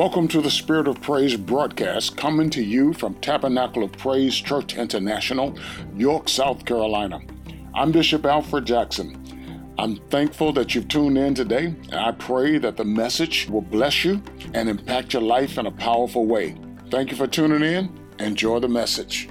Welcome to the Spirit of Praise broadcast coming to you from Tabernacle of Praise Church International, York, South Carolina. I'm Bishop Alfred Jackson. I'm thankful that you've tuned in today, I pray that the message will bless you and impact your life in a powerful way. Thank you for tuning in. Enjoy the message.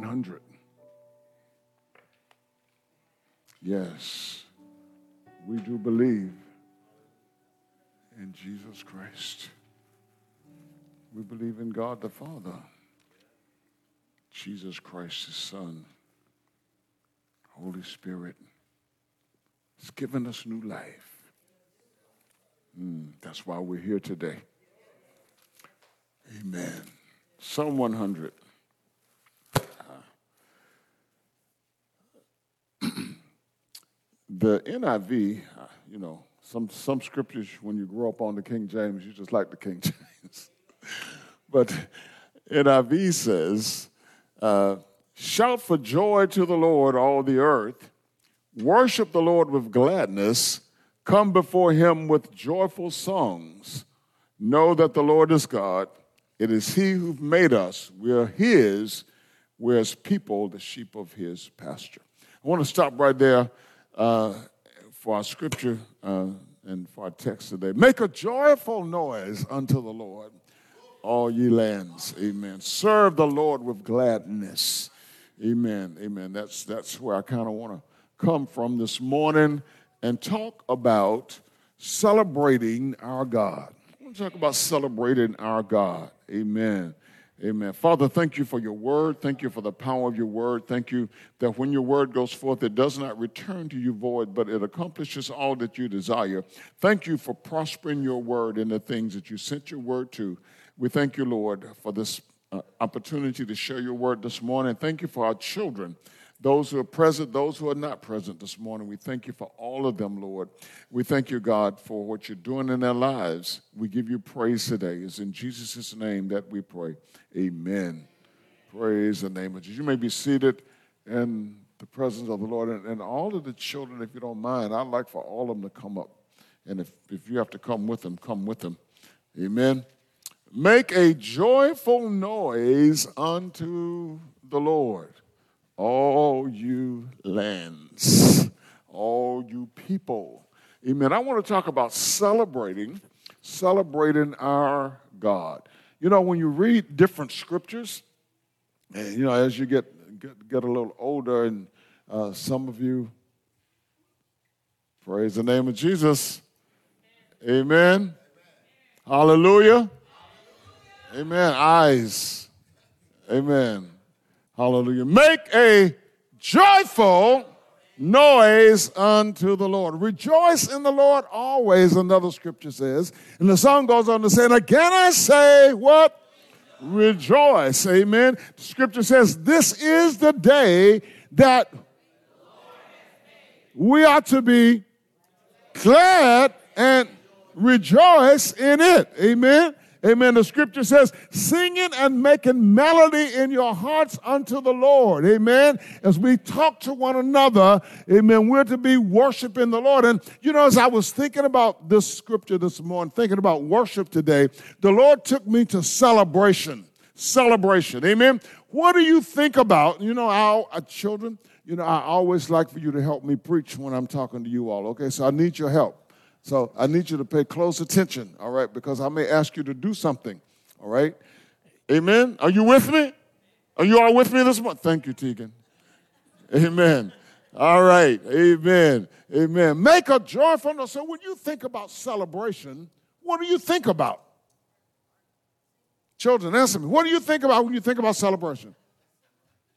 100. Yes, we do believe in Jesus Christ. We believe in God the Father, Jesus Christ, His Son, Holy Spirit. It's given us new life. Mm, that's why we're here today. Amen. Psalm 100. The NIV, uh, you know, some, some scriptures, when you grow up on the King James, you just like the King James. but NIV says, uh, Shout for joy to the Lord, all the earth. Worship the Lord with gladness. Come before him with joyful songs. Know that the Lord is God. It is he who made us. We are his. We're his people, the sheep of his pasture. I want to stop right there uh, for our scripture uh, and for our text today. Make a joyful noise unto the Lord, all ye lands. Amen. Serve the Lord with gladness. Amen. Amen. That's, that's where I kind of want to come from this morning and talk about celebrating our God. I want to talk about celebrating our God. Amen. Amen. Father, thank you for your word. Thank you for the power of your word. Thank you that when your word goes forth, it does not return to you void, but it accomplishes all that you desire. Thank you for prospering your word in the things that you sent your word to. We thank you, Lord, for this uh, opportunity to share your word this morning. Thank you for our children those who are present, those who are not present this morning. We thank you for all of them, Lord. We thank you, God, for what you're doing in their lives. We give you praise today. It's in Jesus' name that we pray. Amen. Praise the name of Jesus. You may be seated in the presence of the Lord. And, and all of the children, if you don't mind, I'd like for all of them to come up. And if, if you have to come with them, come with them. Amen. Make a joyful noise unto the Lord all you lands, all you people. Amen. I want to talk about celebrating, celebrating our God. You know, when you read different scriptures, and you know, as you get get, get a little older, and uh, some of you, praise the name of Jesus. Amen. Amen. Hallelujah. Amen. Eyes. Amen. Hallelujah. Make a joyful noise unto the Lord. Rejoice in the Lord always, another scripture says. And the song goes on to say, and again I say, what? Rejoice. Amen. The scripture says, this is the day that we are to be glad and rejoice in it. Amen. Amen. The scripture says, singing and making melody in your hearts unto the Lord. Amen. As we talk to one another, amen, we're to be worshiping the Lord. And, you know, as I was thinking about this scripture this morning, thinking about worship today, the Lord took me to celebration celebration. Amen. What do you think about? You know, our, uh, our children, you know, I always like for you to help me preach when I'm talking to you all, okay? So I need your help. So I need you to pay close attention, all right? Because I may ask you to do something, all right? Amen. Are you with me? Are you all with me this month? Thank you, Tegan. Amen. All right. Amen. Amen. Make a joyful noise. So when you think about celebration, what do you think about? Children, answer me. What do you think about when you think about celebration?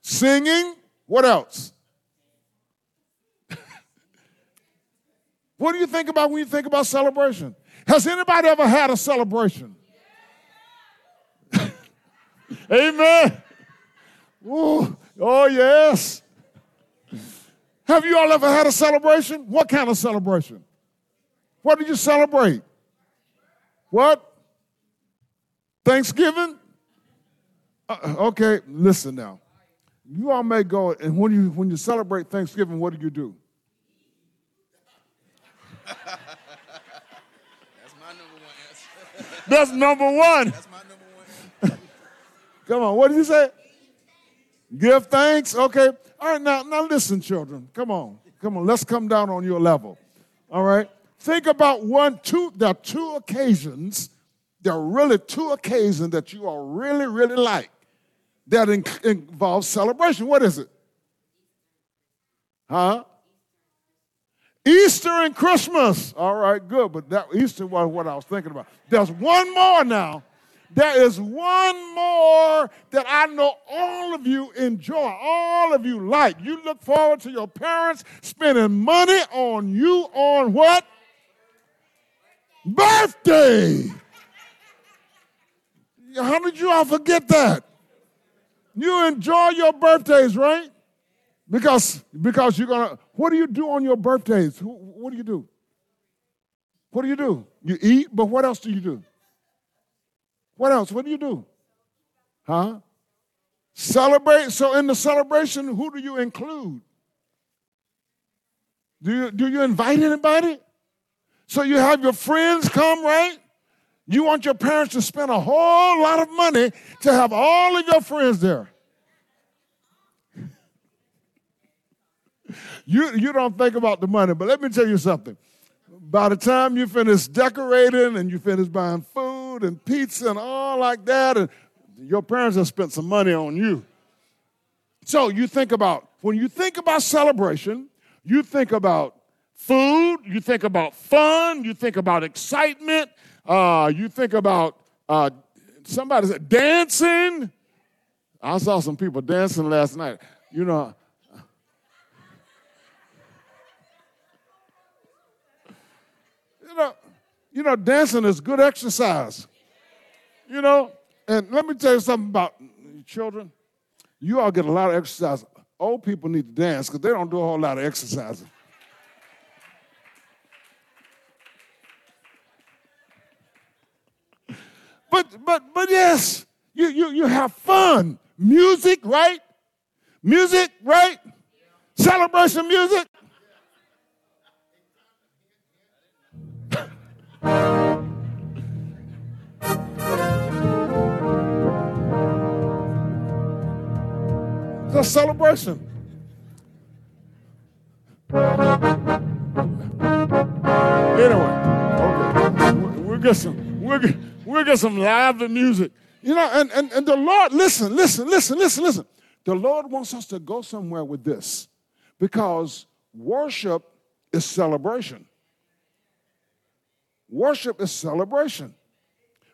Singing. What else? What do you think about when you think about celebration? Has anybody ever had a celebration? Amen. Ooh, oh, yes. Have you all ever had a celebration? What kind of celebration? What did you celebrate? What? Thanksgiving? Uh, okay, listen now. You all may go, and when you when you celebrate Thanksgiving, what do you do? That's my number one answer. That's number one. That's my number one answer. Come on, what did you say? Give thanks. Okay. All right, now, now listen, children. Come on. Come on. Let's come down on your level. All right. Think about one, two, there are two occasions. There are really two occasions that you are really, really like that in, involve celebration. What is it? Huh? Easter and Christmas. All right, good. But that Easter was what I was thinking about. There's one more now. There is one more that I know all of you enjoy, all of you like. You look forward to your parents spending money on you on what? Birthday. How did you all forget that? You enjoy your birthdays, right? Because because you're gonna. What do you do on your birthdays? Who- What do you do? What do you do? You eat, but what else do you do? What else? What do you do? Huh? Celebrate. So in the celebration, who do you include? Do you, do you invite anybody? So you have your friends come, right? You want your parents to spend a whole lot of money to have all of your friends there. You, you don't think about the money, but let me tell you something. By the time you finish decorating and you finish buying food and pizza and all like that, and your parents have spent some money on you. So you think about, when you think about celebration, you think about food, you think about fun, you think about excitement, uh, you think about uh, somebody said dancing. I saw some people dancing last night. You know, know, you know, dancing is good exercise. You know, and let me tell you something about children. You all get a lot of exercise. Old people need to dance because they don't do a whole lot of exercising. But but but yes, you you you have fun. Music, right? Music, right? Celebration music. It's a celebration. Anyway, okay, We- we'll get some, we'll get, we'll get some lively music. You know, and, and, and the Lord, listen, listen, listen, listen, listen. The Lord wants us to go somewhere with this because worship is celebration. Worship is celebration.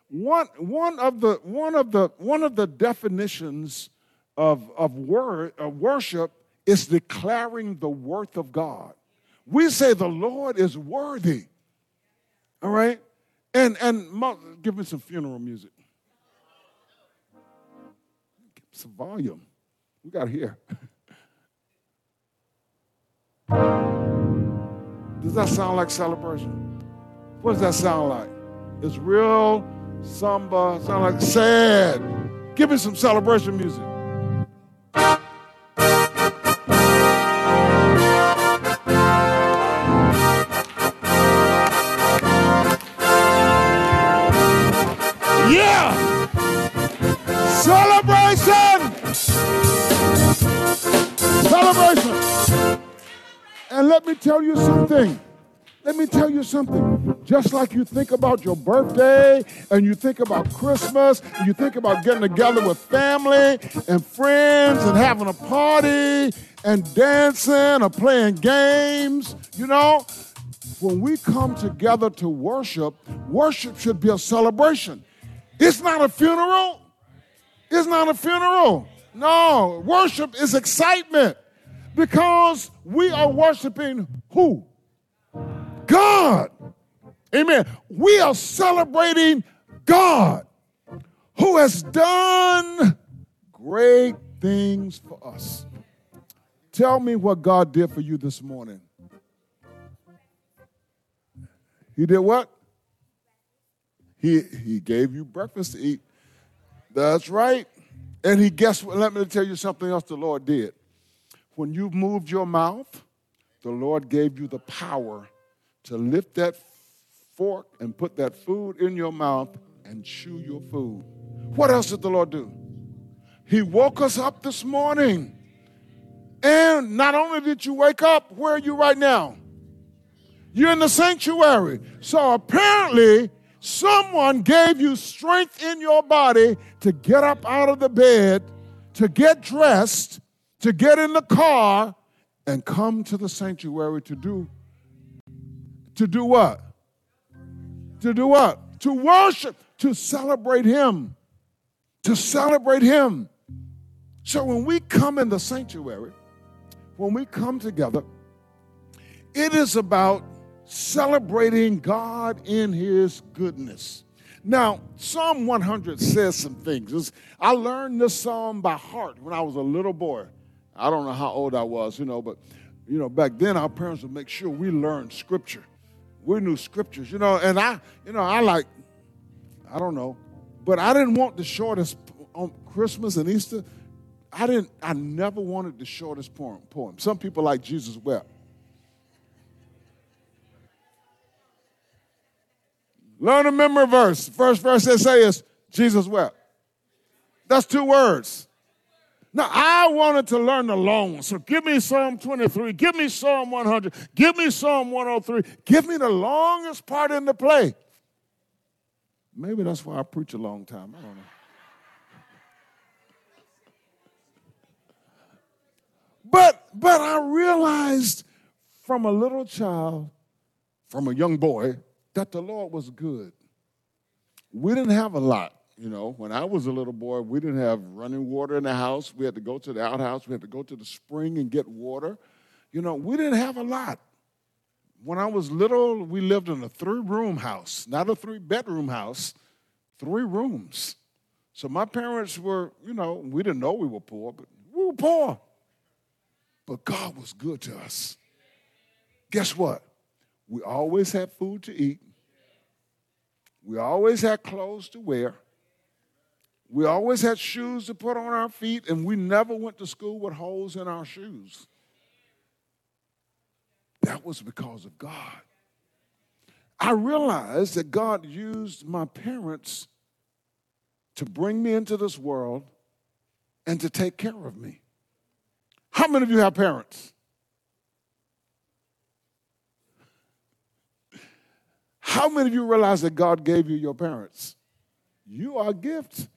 One, one, of the, one, of the, one of the definitions of, of, word, of worship is declaring the worth of God. We say the Lord is worthy. All right? And, and give me some funeral music. Give some volume. We got hear. Does that sound like celebration? What does that sound like? It's real samba. sound like sad. Give me some celebration music. celebration. And let me tell you something. Let me tell you something. Just like you think about your birthday and you think about Christmas, and you think about getting together with family and friends and having a party and dancing or playing games, you know, when we come together to worship, worship should be a celebration. It's not a funeral. It's not a funeral. No, worship is excitement because we are worshiping who? God. Amen. We are celebrating God who has done great things for us. Tell me what God did for you this morning. He did what? He, he gave you breakfast to eat. That's right. And he guess what? Let me tell you something else the Lord did. When you moved your mouth, the Lord gave you the power to lift that fork and put that food in your mouth and chew your food. What else did the Lord do? He woke us up this morning. And not only did you wake up, where are you right now? You're in the sanctuary. So apparently, someone gave you strength in your body to get up out of the bed, to get dressed, to get in the car, and come to the sanctuary to do to do what? To do what? To worship, to celebrate him. To celebrate him. So when we come in the sanctuary, when we come together, it is about celebrating God in His goodness. Now, Psalm 100 says some things. I learned this psalm by heart when I was a little boy. I don't know how old I was, you know, but you know, back then our parents would make sure we learned scripture. We knew scriptures, you know, and I, you know, I like, I don't know, but I didn't want the shortest on Christmas and Easter. I didn't, I never wanted the shortest poem. poem. Some people like Jesus wept. Learn a memory verse. First verse they say is Jesus wept. That's two words. Now, I wanted to learn the long one. So give me Psalm 23. Give me Psalm 100. Give me Psalm 103. Give me the longest part in the play. Maybe that's why I preach a long time. I don't know. But but I realized from a little child, from a young boy, that the Lord was good. We didn't have a lot, you know. When I was a little boy, we didn't have running water in the house. We had to go to the outhouse. We had to go to the spring and get water. You know, we didn't have a lot. When I was little, we lived in a three room house, not a three bedroom house, three rooms. So my parents were, you know, we didn't know we were poor, but we were poor. But God was good to us. Guess what? We always had food to eat. We always had clothes to wear. We always had shoes to put on our feet, and we never went to school with holes in our shoes. That was because of God. I realized that God used my parents to bring me into this world and to take care of me. How many of you have parents? How many of you realize that God gave you your parents? You are a gift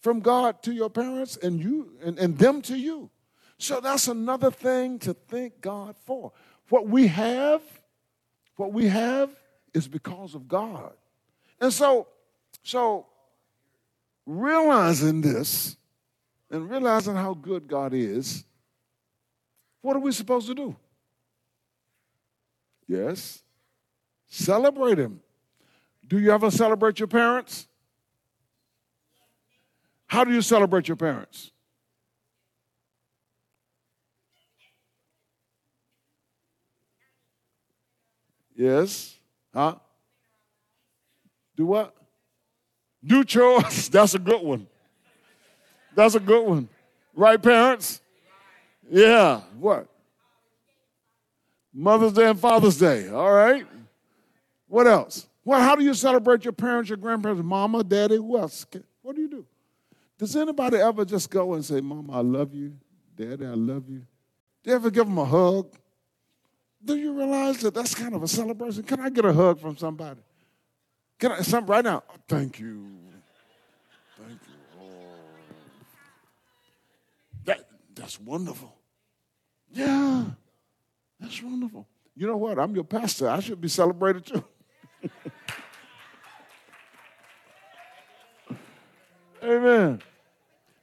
from God to your parents and you and, and them to you. So that's another thing to thank God for. What we have, what we have is because of God. And so, so realizing this and realizing how good God is, what are we supposed to do? Yes. Celebrate Him. Do you ever celebrate your parents? How do you celebrate your parents? Yes. Huh? Do what? Do chores. That's a good one. That's a good one. Right, parents? Yeah. What? Mother's Day and Father's Day. All right. What else? Well, how do you celebrate your parents, your grandparents, mama, daddy? Who else? What do you do? Does anybody ever just go and say, Mama, I love you? Daddy, I love you? Do you ever give them a hug? Do you realize that that's kind of a celebration? Can I get a hug from somebody? Can I, some, right now? Thank you. Thank you. Oh. That, that's wonderful. Yeah, that's wonderful. You know what? I'm your pastor. I should be celebrated too. Amen.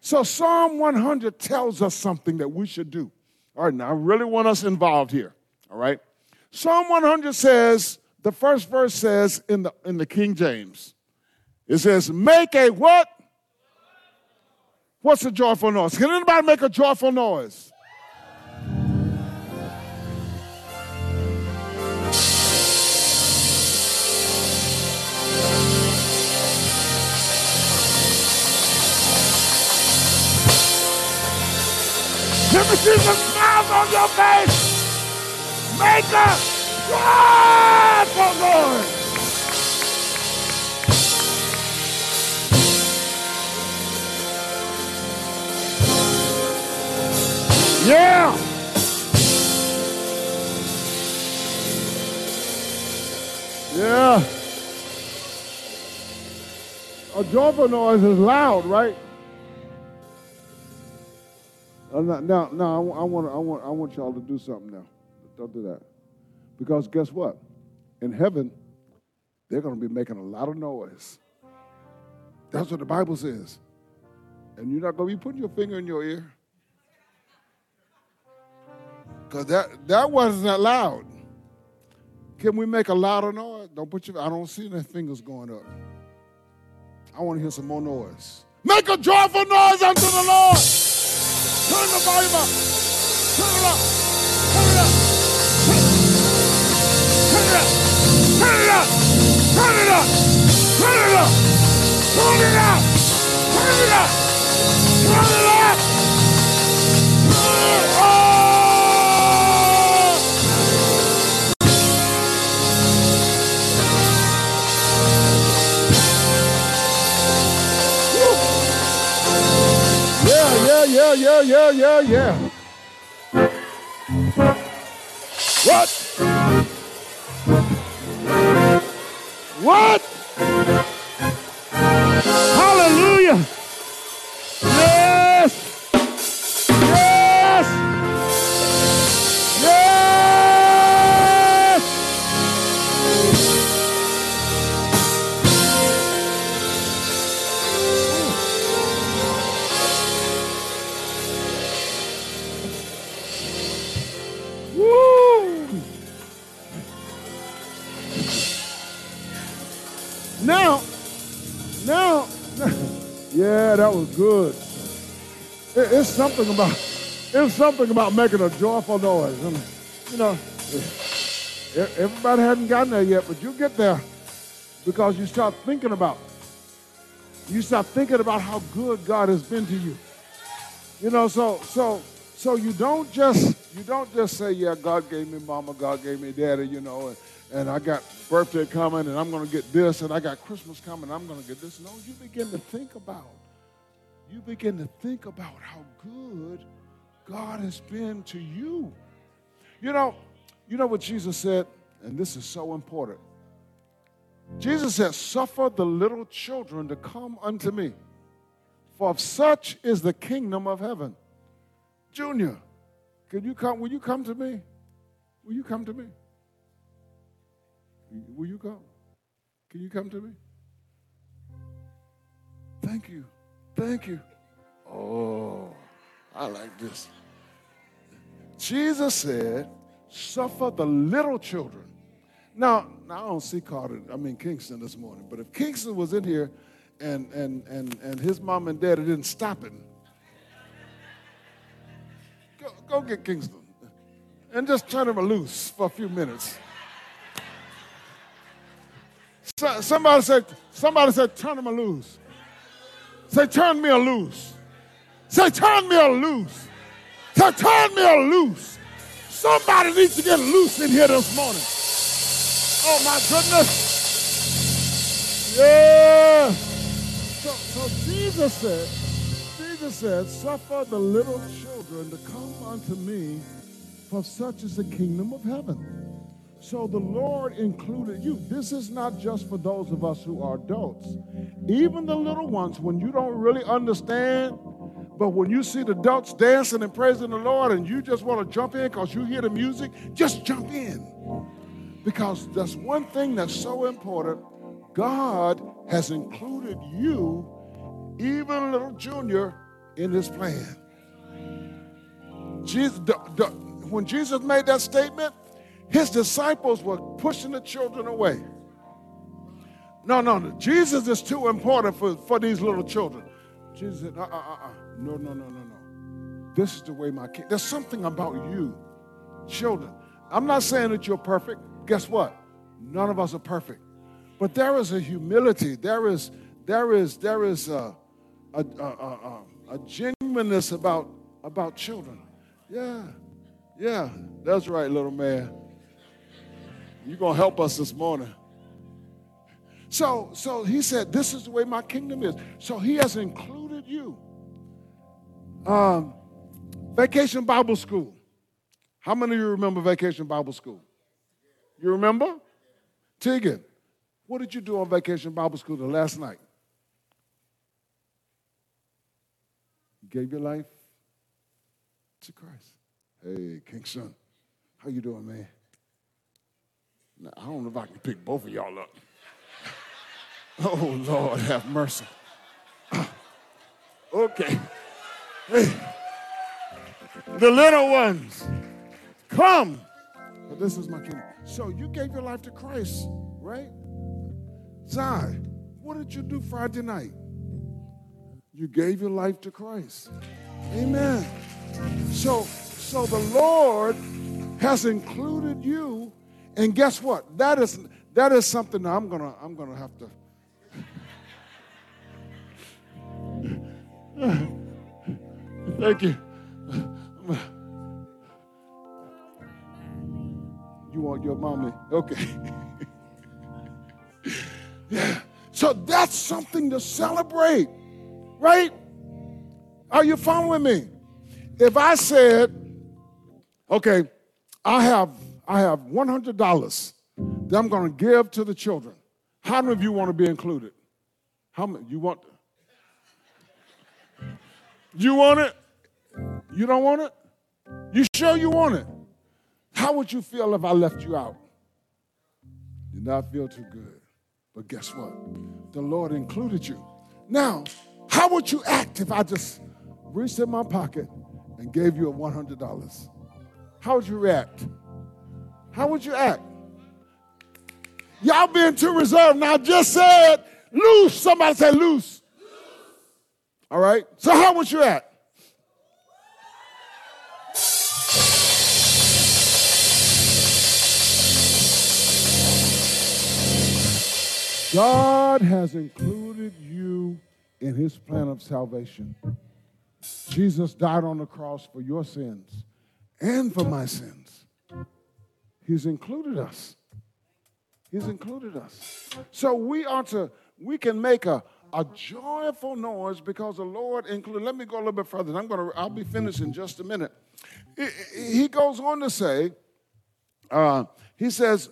So Psalm 100 tells us something that we should do. All right, now I really want us involved here. All right. Psalm 100 says, the first verse says in the in the King James, it says, make a what? What's a joyful noise? Can anybody make a joyful noise? Let me see some smiles on your face. Make a joyful noise. Yeah. Yeah. A joyful noise is loud, right? Uh, now, now, I, I want, I want, I want y'all to do something now. Don't do that, because guess what? In heaven, they're going to be making a lot of noise. That's what the Bible says, and you're not going to be putting your finger in your ear, because that that wasn't that loud. Can we make a louder noise? Don't put your. I don't see any fingers going up. I want to hear some more noise. Make a joyful noise unto the Lord. Turn the volume up. Turn it up. Turn it up. Turn it up. Turn it up. Turn it up. Turn it up. Turn it up. Turn it up. Turn it up. Yeah, yeah, yeah, yeah. What? What? Good. It- it's something about, it's something about making a joyful noise. And, you know, everybody hasn't gotten there yet, but you get there because you start thinking about, you start thinking about how good God has been to you. You know, so so so you don't just you don't just say, yeah, God gave me mama, God gave me daddy, you know, and, and I got birthday coming and I'm gonna get this, and I got Christmas coming, I'm gonna get this. No, you begin to think about, you begin to think about how good God has been to you. You know, you know what Jesus said, and this is so important. Jesus said, Suffer the little children to come unto me. For of such is the kingdom of heaven. Junior, can you come? Will you come to me? Will you come to me? Will you come? Can you come to me? Thank you. Thank you. Oh, I like this. Jesus said, suffer the little children. Now, now I don't see Carter, I mean Kingston this morning, but if Kingston was in here and and and and his mom and daddy didn't stop him, go, go get Kingston and just turn him loose for a few minutes. So, somebody said, somebody said, turn him loose. Say, turn me loose. Say, turn me loose. Say, turn me loose. Somebody needs to get loose in here this morning. Oh my goodness. Yeah. So, so Jesus said, Jesus said, suffer the little children to come unto me for such is the kingdom of heaven. So the Lord included you. This is not just for those of us who are adults. Even the little ones, when you don't really understand, but when you see the adults dancing and praising the Lord and you just want to jump in because you hear the music, just jump in. Because that's one thing that's so important. God has included you, even little junior, in his plan. Jesus, the, the, when Jesus made that statement, his disciples were pushing the children away. No, no, no. Jesus is too important for, for these little children. Jesus said, uh, uh, uh, uh. No, no, no, no, no. This is the way my kid. There's something about you, children. I'm not saying that you're perfect. Guess what? None of us are perfect. But there is a humility. There is, there is, there is a, a, a, a, a genuineness about, about children. Yeah, yeah, that's right, little man. You're gonna help us this morning. So, so he said, This is the way my kingdom is. So he has included you. Um, vacation Bible school. How many of you remember Vacation Bible School? You remember? Tegan, what did you do on Vacation Bible School the last night? You gave your life to Christ. Hey, Kingston, how you doing, man? Now, I don't know if I can pick both of y'all up. Oh, Lord, have mercy. Okay. Hey. The little ones, come. But this is my kingdom. So you gave your life to Christ, right? Zai, what did you do Friday night? You gave your life to Christ. Amen. So, so the Lord has included you, and guess what? That is that is something that I'm gonna I'm gonna have to. Thank you. You want your mommy? Okay. yeah. So that's something to celebrate, right? Are you following me? If I said, okay, I have I have one hundred dollars that I'm going to give to the children. How many of you want to be included? How many you want? You want it? You don't want it? You sure you want it? How would you feel if I left you out? Did not feel too good. But guess what? The Lord included you. Now, how would you act if I just reached in my pocket and gave you a $100? How would you react? How would you act? Y'all being too reserved. Now, I just said loose. Somebody say loose. All right? So, how would you act? God has included you in his plan of salvation. Jesus died on the cross for your sins and for my sins. He's included us. He's included us. So we are to, we can make a, a joyful noise because the Lord included. Let me go a little bit further. I'm gonna, I'll be finished in just a minute. He goes on to say, uh, he says,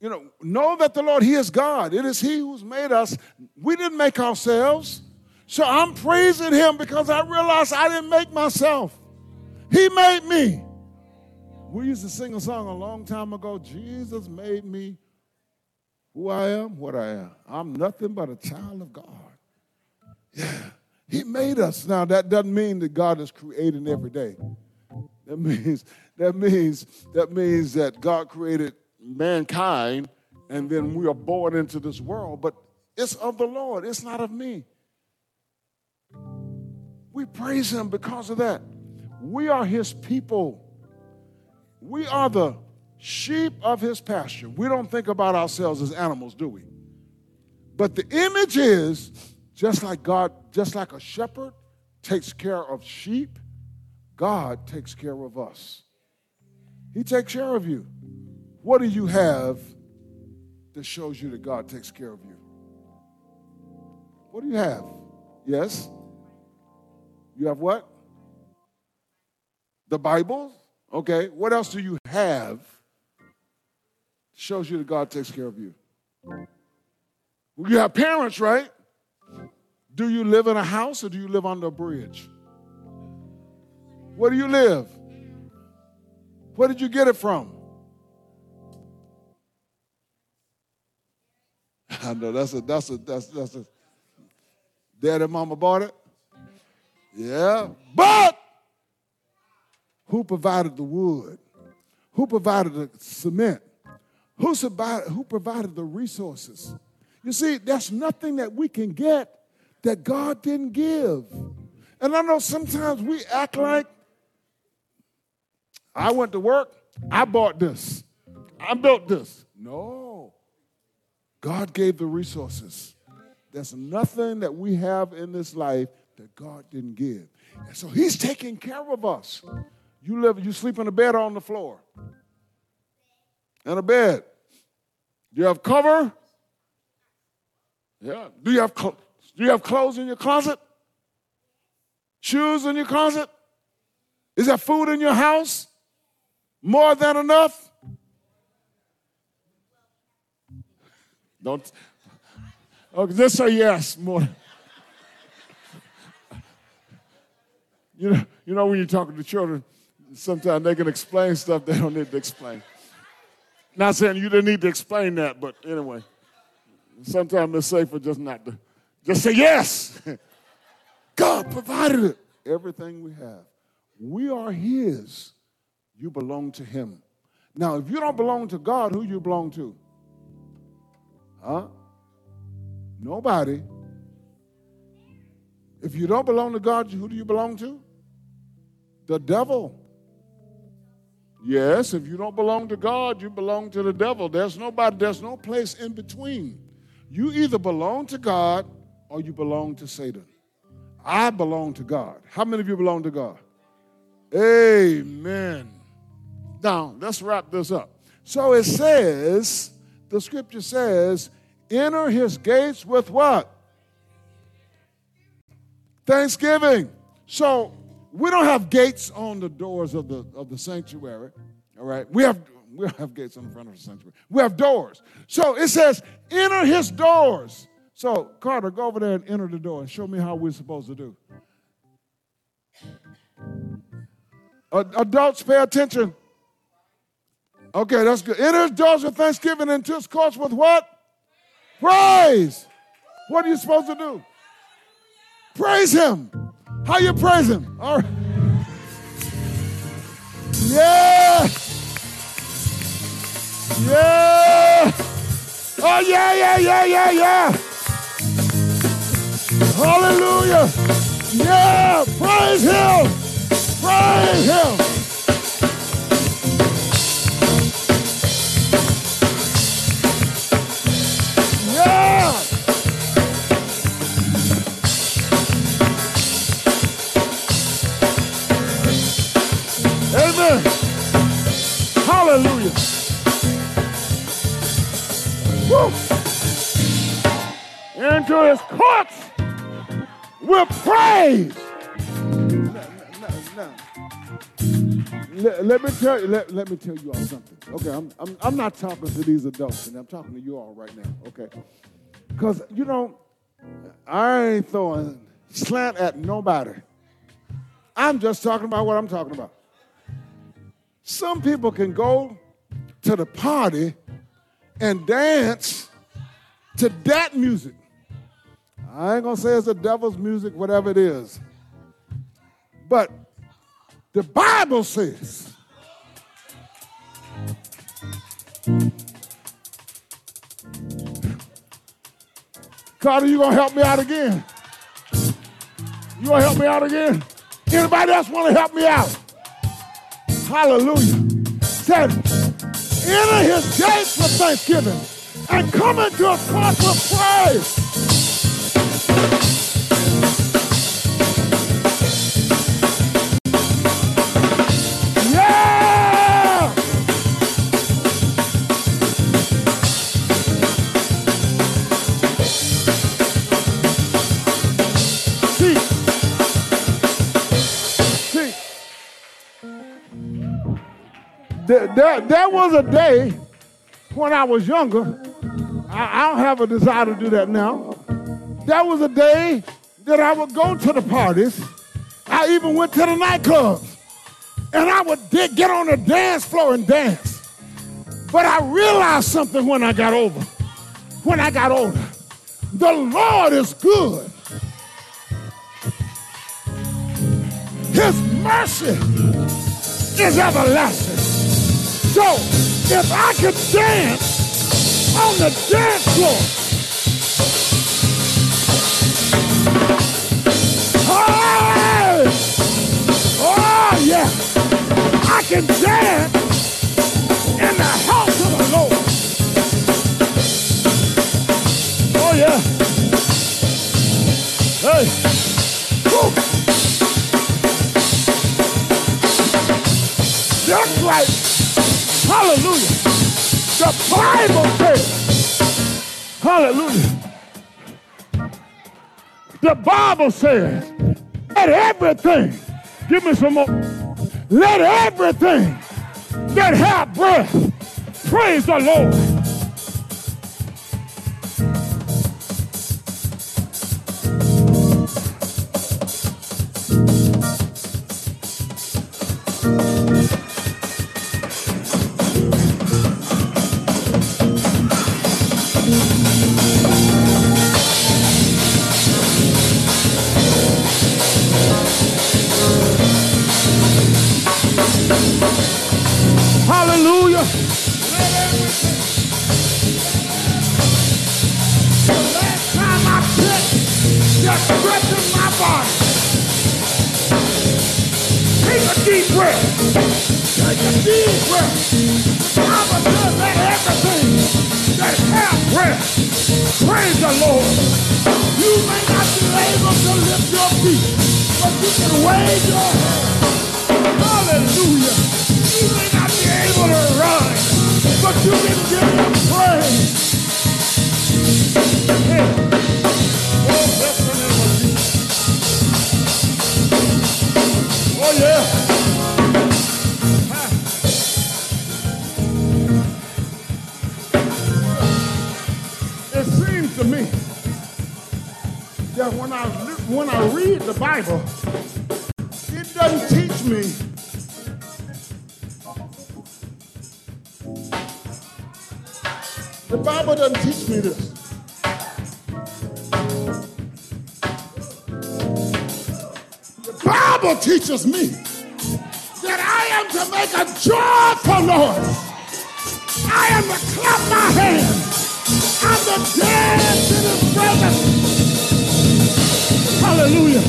you know, know that the Lord, He is God. It is He who's made us. We didn't make ourselves. So I'm praising Him because I realize I didn't make myself. He made me. We used to sing a song a long time ago Jesus made me who I am, what I am. I'm nothing but a child of God. Yeah. He made us. Now that doesn't mean that God is creating every day. That means that means that means that God created mankind and then we are born into this world, but it's of the Lord, it's not of me. We praise Him because of that. We are His people. We are the sheep of His pasture. We don't think about ourselves as animals, do we? But the image is just like God, just like a shepherd takes care of sheep, God takes care of us. He takes care of you. What do you have that shows you that God takes care of you? What do you have? Yes? You have what? The Bible? Okay, what else do you have? Shows you that God takes care of you. You have parents, right? Do you live in a house or do you live under a bridge? Where do you live? Where did you get it from? I know that's a that's a that's that's a daddy mama bought it. Yeah. But who provided the wood? Who provided the cement? Who, provided, who provided the resources? You see, there's nothing that we can get that God didn't give. And I know sometimes we act like I went to work, I bought this, I built this. No. God gave the resources. There's nothing that we have in this life that God didn't give. And so He's taking care of us. You live, you sleep in a bed or on the floor. In a bed. Do you have cover? Yeah. Do you have do you have clothes in your closet? Shoes in your closet? Is there food in your house? More than enough? Don't. Okay, just say yes. More. You know, you know when you're talking to children, sometimes they can explain stuff they don't need to explain. Not saying you didn't need to explain that, but anyway, sometimes it's safer just not to. Just say yes. God provided it. Everything we have. We are His. You belong to Him. Now, if you don't belong to God, who you belong to? Huh? Nobody. If you don't belong to God, who do you belong to? The devil. Yes, if you don't belong to God, you belong to the devil. There's nobody, there's no place in between. You either belong to God or you belong to Satan. I belong to God. How many of you belong to God? Amen. Now, let's wrap this up. So it says, the scripture says, enter his gates with what? Thanksgiving. So we don't have gates on the doors of the of the sanctuary. All right. We have we don't have gates on the front of the sanctuary. We have doors. So it says, enter his doors. So Carter, go over there and enter the door and show me how we're supposed to do. Adults, pay attention. Okay, that's good. Enter his doors with thanksgiving and to his courts with what? Praise. What are you supposed to do? Praise him. How you praise him? All right. Yeah. Yeah. Oh, yeah, yeah, yeah, yeah, yeah. Hallelujah. Yeah. Praise him. Praise him. Into his courts with praise. Let, let me tell you. Let, let me tell you all something. Okay, I'm, I'm I'm not talking to these adults, and I'm talking to you all right now. Okay, because you know, I ain't throwing slant at nobody. I'm just talking about what I'm talking about. Some people can go to the party and dance to that music. I ain't gonna say it's the devil's music, whatever it is. But the Bible says, Carter, you gonna help me out again? You gonna help me out again? Anybody else wanna help me out? Hallelujah. Said, enter his gates with thanksgiving and come into his courts with praise. There, there, there was a day when I was younger. I, I don't have a desire to do that now. There was a day that I would go to the parties. I even went to the nightclubs. And I would di- get on the dance floor and dance. But I realized something when I got over. When I got older. The Lord is good. His mercy is everlasting. So if I could dance on the dance floor, hey! oh yeah, I can dance in the house of the Lord. Oh yeah. Hey. Woo. That's right. Hallelujah. The Bible says, hallelujah. The Bible says, let everything, give me some more, let everything that have breath praise the Lord. Deep breath. Take a deep breath. Bible says let everything that have breath praise the Lord. You may not be able to lift your feet, but you can wave your hand. Hallelujah. You may not be able to run, but you can give him praise. Oh. Oh, yeah. That when I when I read the Bible, it doesn't teach me The Bible doesn't teach me this. The Bible teaches me that I am to make a joyful noise. I am to clap my hands. I'm to dance in his presence. Hallelujah.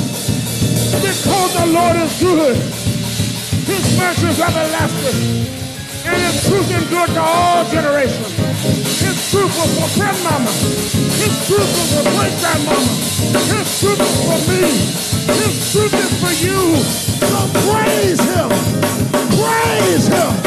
Because the Lord is good. His mercy is everlasting. And his truth endures to all generations. His truth was for grandmama. His truth was for great grandmama. His truth is for me. His truth is for you. So praise him. Praise him.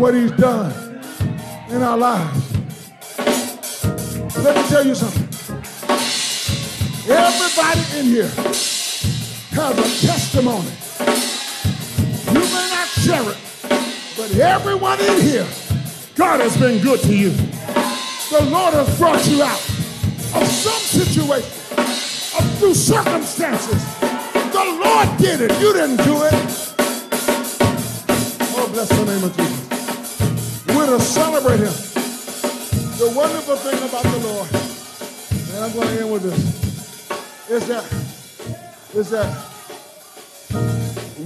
What he's done in our lives. Let me tell you something. Everybody in here has a testimony. You may not share it, but Everyone in here, God has been good to you. The Lord has brought you out of some situation, of through circumstances. The Lord did it. You didn't do it. Oh, bless the name of Jesus. We're to celebrate him. The wonderful thing about the Lord, and I'm going to end with this, is that, is that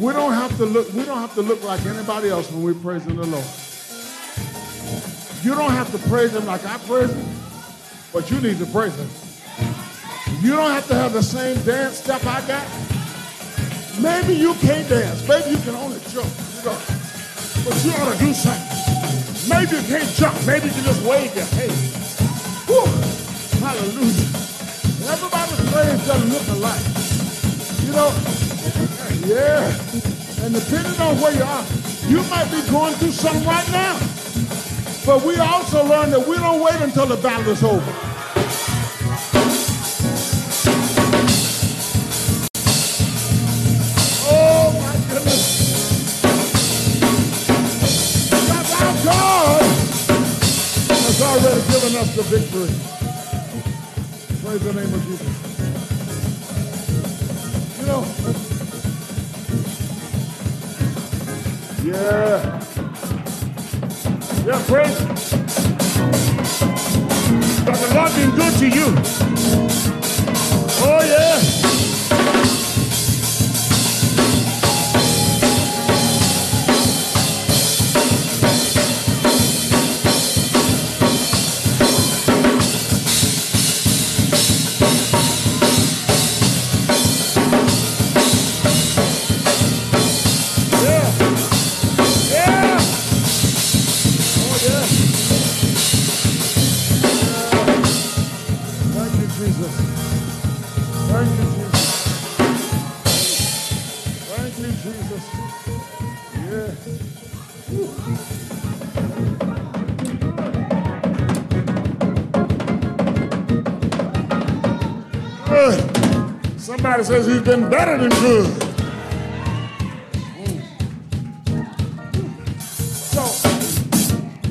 we don't have to look, we don't have to look like anybody else when we're praising the Lord. You don't have to praise him like I praise him, but you need to praise him. You don't have to have the same dance step I got. Maybe you can't dance. Maybe you can only jump. But you ought to do something. Maybe you can't jump. Maybe you can just wave your hand. Whew. Hallelujah. Everybody's praise doesn't look alike. You know, yeah. And depending on where you are, you might be going through something right now. But we also learn that we don't wait until the battle is over. Given us the victory. Praise the name of Jesus. You know, yeah. Yeah, praise. But the Lord been good to you. Oh, yeah. Says he's been better than good. So,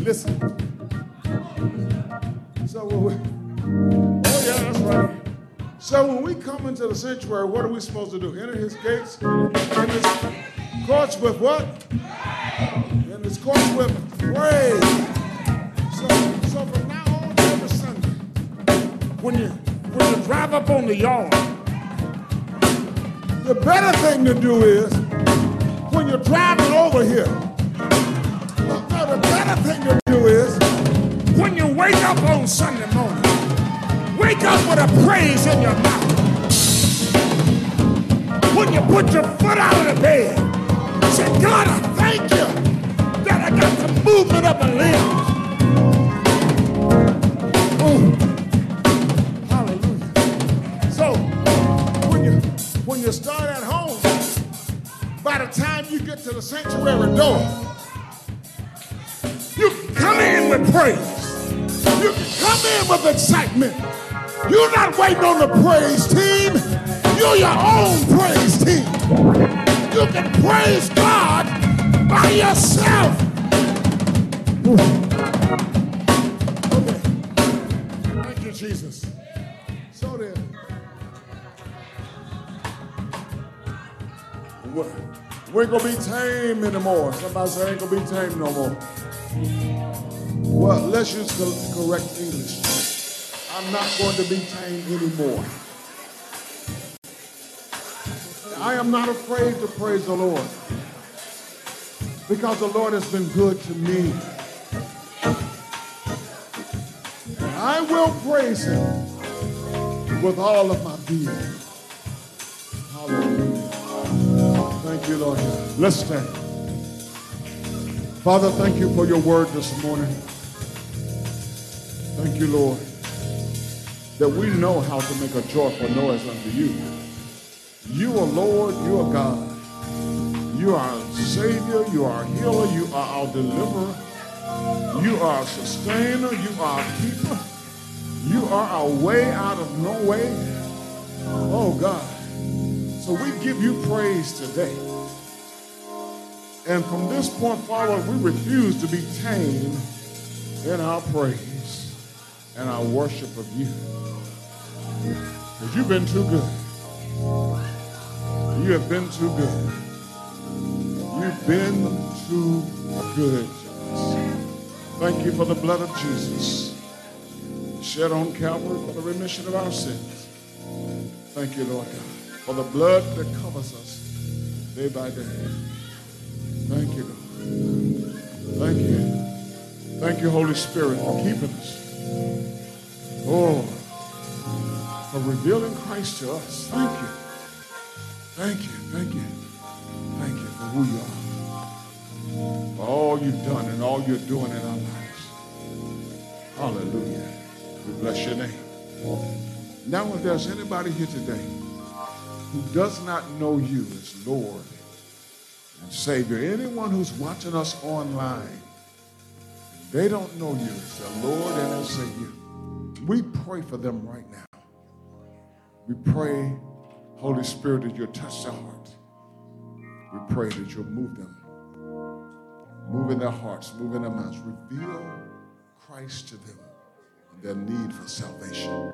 listen. So when we, oh yeah, that's right. So when we come into the sanctuary, what are we supposed to do? Enter his gates, and his courts with what? Do is get to the sanctuary door, you come in with praise. You come in with excitement. You're not waiting on the praise team. You're your own praise team. You can praise God by yourself. Okay. Thank you, Jesus. So then, we- we ain't gonna be tame anymore. Somebody say ain't gonna be tame no more. Well, let's use the correct English. I'm not going to be tamed anymore. I am not afraid to praise the Lord because the Lord has been good to me. I will praise him with all of my being. Hallelujah. Thank you, Lord. Let's stand. Father, thank you for your word this morning. Thank you, Lord, that we know how to make a joyful noise unto you. You are Lord, you are God. You are our Savior, you are our healer, you are our deliverer. You are our sustainer, you are our keeper. You are our way out of no way. Oh God. So we give you praise today. And from this point forward, we refuse to be tame in our praise and our worship of you. Because you've been too good. You have been too good. You've been too good. Thank you for the blood of Jesus shed on Calvary for the remission of our sins. Thank you, Lord God, for the blood that covers us day by day. Thank you, God. Thank you. Thank you, Holy Spirit, for keeping us. Oh, for revealing Christ to us. Thank you. Thank you. Thank you. Thank you for who you are. For all you've done and all you're doing in our lives. Hallelujah. We bless your name. Now, if there's anybody here today who does not know you as Lord and Savior, anyone who's watching us online, they don't know you as their Lord and Savior, we pray for them right now. We pray, Holy Spirit, that you'll touch their heart. We pray that you'll move them, move in their hearts, move in their minds. Reveal Christ to them and their need for salvation.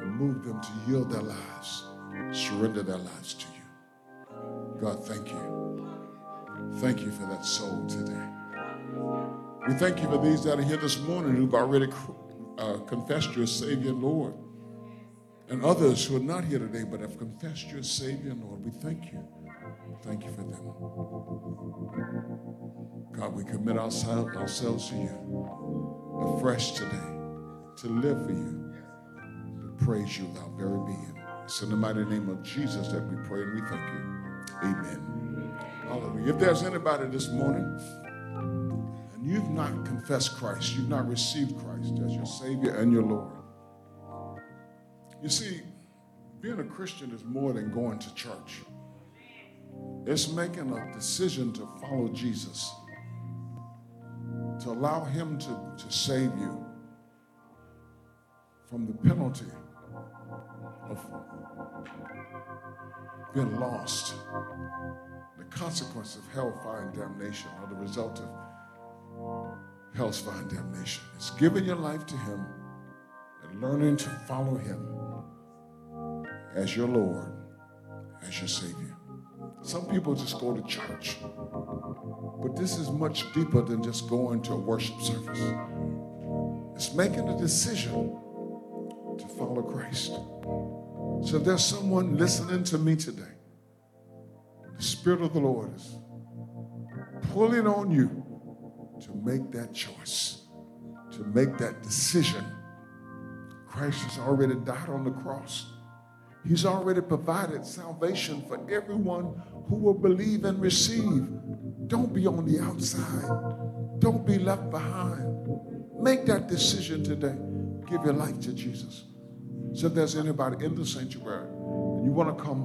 And move them to yield their lives, surrender their lives to you. God, thank you. Thank you for that soul today. We thank you for these that are here this morning who've already uh, confessed you as Savior and Lord. And others who are not here today but have confessed you as Savior and Lord. We thank you. Thank you for them. God, we commit ourselves, ourselves to you afresh today to live for you, praise you without very being. It's in the mighty name of Jesus that we pray and we thank you. Amen. Hallelujah. If there's anybody this morning and you've not confessed Christ, you've not received Christ as your Savior and your Lord. You see, being a Christian is more than going to church. It's making a decision to follow Jesus, to allow Him to, to save you from the penalty of being lost, the consequence of hellfire and damnation, or the result of hellfire and damnation. It's giving your life to Him and learning to follow Him as your Lord, as your Savior. Some people just go to church, but this is much deeper than just going to a worship service. It's making a decision to follow Christ. So if there's someone listening to me today, the Spirit of the Lord is pulling on you to make that choice, to make that decision. Christ has already died on the cross. He's already provided salvation for everyone who will believe and receive. Don't be on the outside. Don't be left behind. Make that decision today. Give your life to Jesus. So if there's anybody in the sanctuary and you want to come,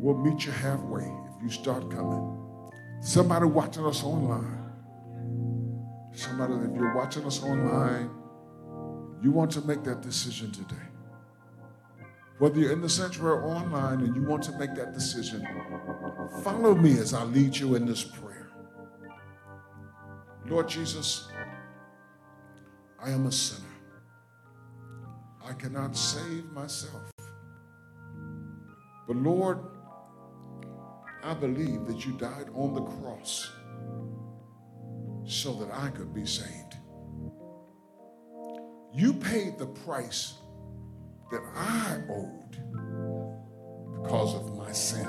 we'll meet you halfway if you start coming. Somebody watching us online. Somebody, if you're watching us online, you want to make that decision today. Whether you're in the sanctuary or online and you want to make that decision, follow me as I lead you in this prayer. Lord Jesus, I am a sinner. I cannot save myself. But Lord, I believe that you died on the cross so that I could be saved. You paid the price that I owed because of my sin.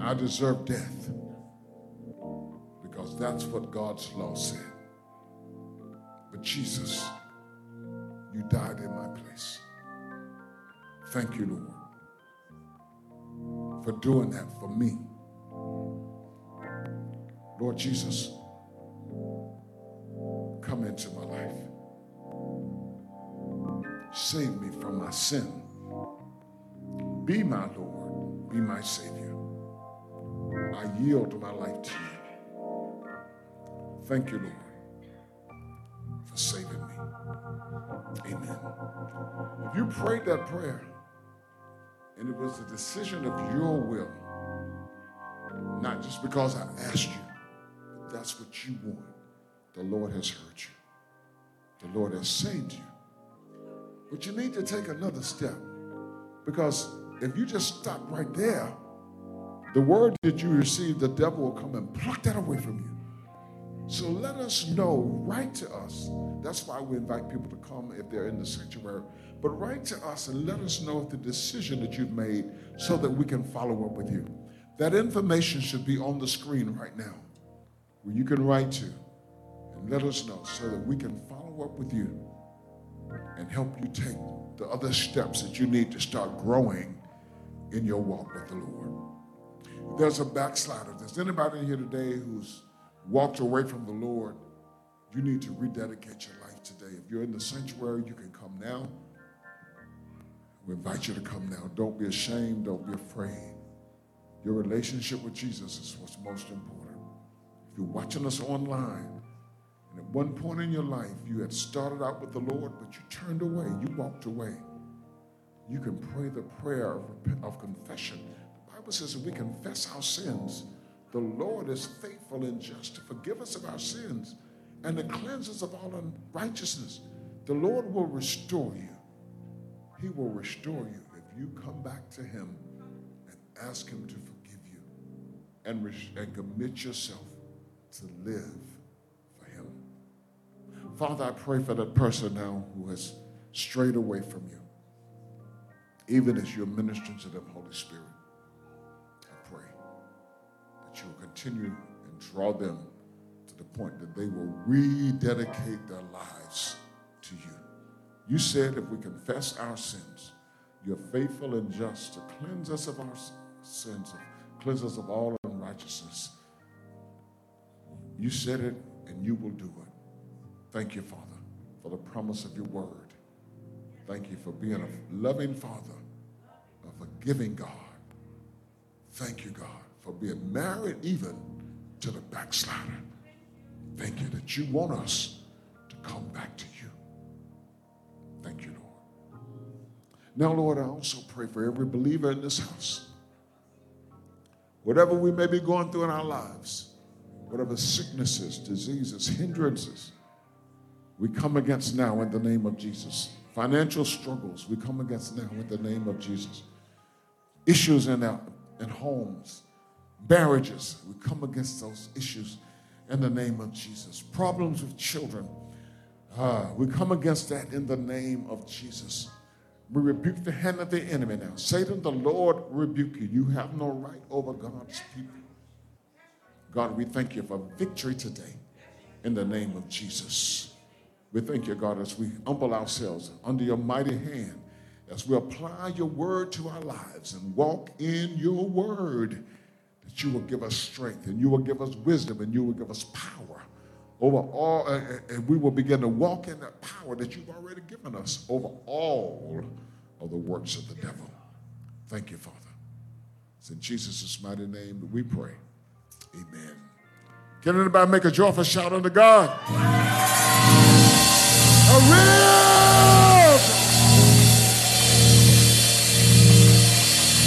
I deserve death because that's what God's law said. But Jesus, you died in my place. Thank you, Lord, for doing that for me. Lord Jesus, come into my life. Save me from my sin. Be my Lord. Be my Savior. I yield my life to you. Thank you, Lord, saving me. Amen. If you prayed that prayer And it was a decision of your will, not just because I asked you, but that's what you want. The Lord has heard you, the Lord has saved you. But you need to take another step because if you just stop right there, the word that you receive, the devil will come and pluck that away from you. So let us know, write to us. That's why we invite people to come if they're in the sanctuary. But write to us and let us know the decision that you've made so that we can follow up with you. That information should be on the screen right now where you can write to and let us know so that we can follow up with you and help you take the other steps that you need to start growing in your walk with the Lord. There's a backslider. There's anybody here today who's walked away from the Lord, you need to rededicate your life today. If you're in the sanctuary, you can come now. We invite you to come now. Don't be ashamed. Don't be afraid. Your relationship with Jesus is what's most important. If you're watching us online, and at one point in your life you had started out with the Lord, but you turned away, you walked away, you can pray the prayer of, of confession. The Bible says we confess our sins, the Lord is faithful and just to forgive us of our sins and to cleanse us of all unrighteousness. The Lord will restore you. He will restore you if you come back to Him and ask Him to forgive you and, and commit yourself to live for Him. Father, I pray for that person now who has strayed away from you, even as you're ministering to them, Holy Spirit. That you will continue and draw them to the point that they will rededicate their lives to you. You said if we confess our sins, you're faithful and just to cleanse us of our sins, cleanse us of all unrighteousness. You said it and you will do it. Thank you, Father, for the promise of your word. Thank you for being a loving Father, a forgiving God. Thank you, God, for being married even to the backslider. Thank you that you want us to come back to you. Thank you, Lord. Now, Lord, I also pray for every believer in this house. Whatever we may be going through in our lives, whatever sicknesses, diseases, hindrances, we come against now in the name of Jesus. Financial struggles, we come against now in the name of Jesus. Issues in our in homes, marriages, we come against those issues in the name of Jesus. Problems with children, uh, we come against that in the name of Jesus. We rebuke the hand of the enemy now. Satan, the Lord rebuke you. You have no right over God's people. God, we thank you for victory today in the name of Jesus. We thank you, God, as we humble ourselves under your mighty hand, as we apply your word to our lives and walk in your word, that you will give us strength and you will give us wisdom and you will give us power over all, and we will begin to walk in that power that you've already given us over all of the works of the devil. Thank you, Father. It's in Jesus' mighty name that we pray. Amen. Can anybody make a joyful shout unto God? A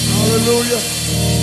Hallelujah.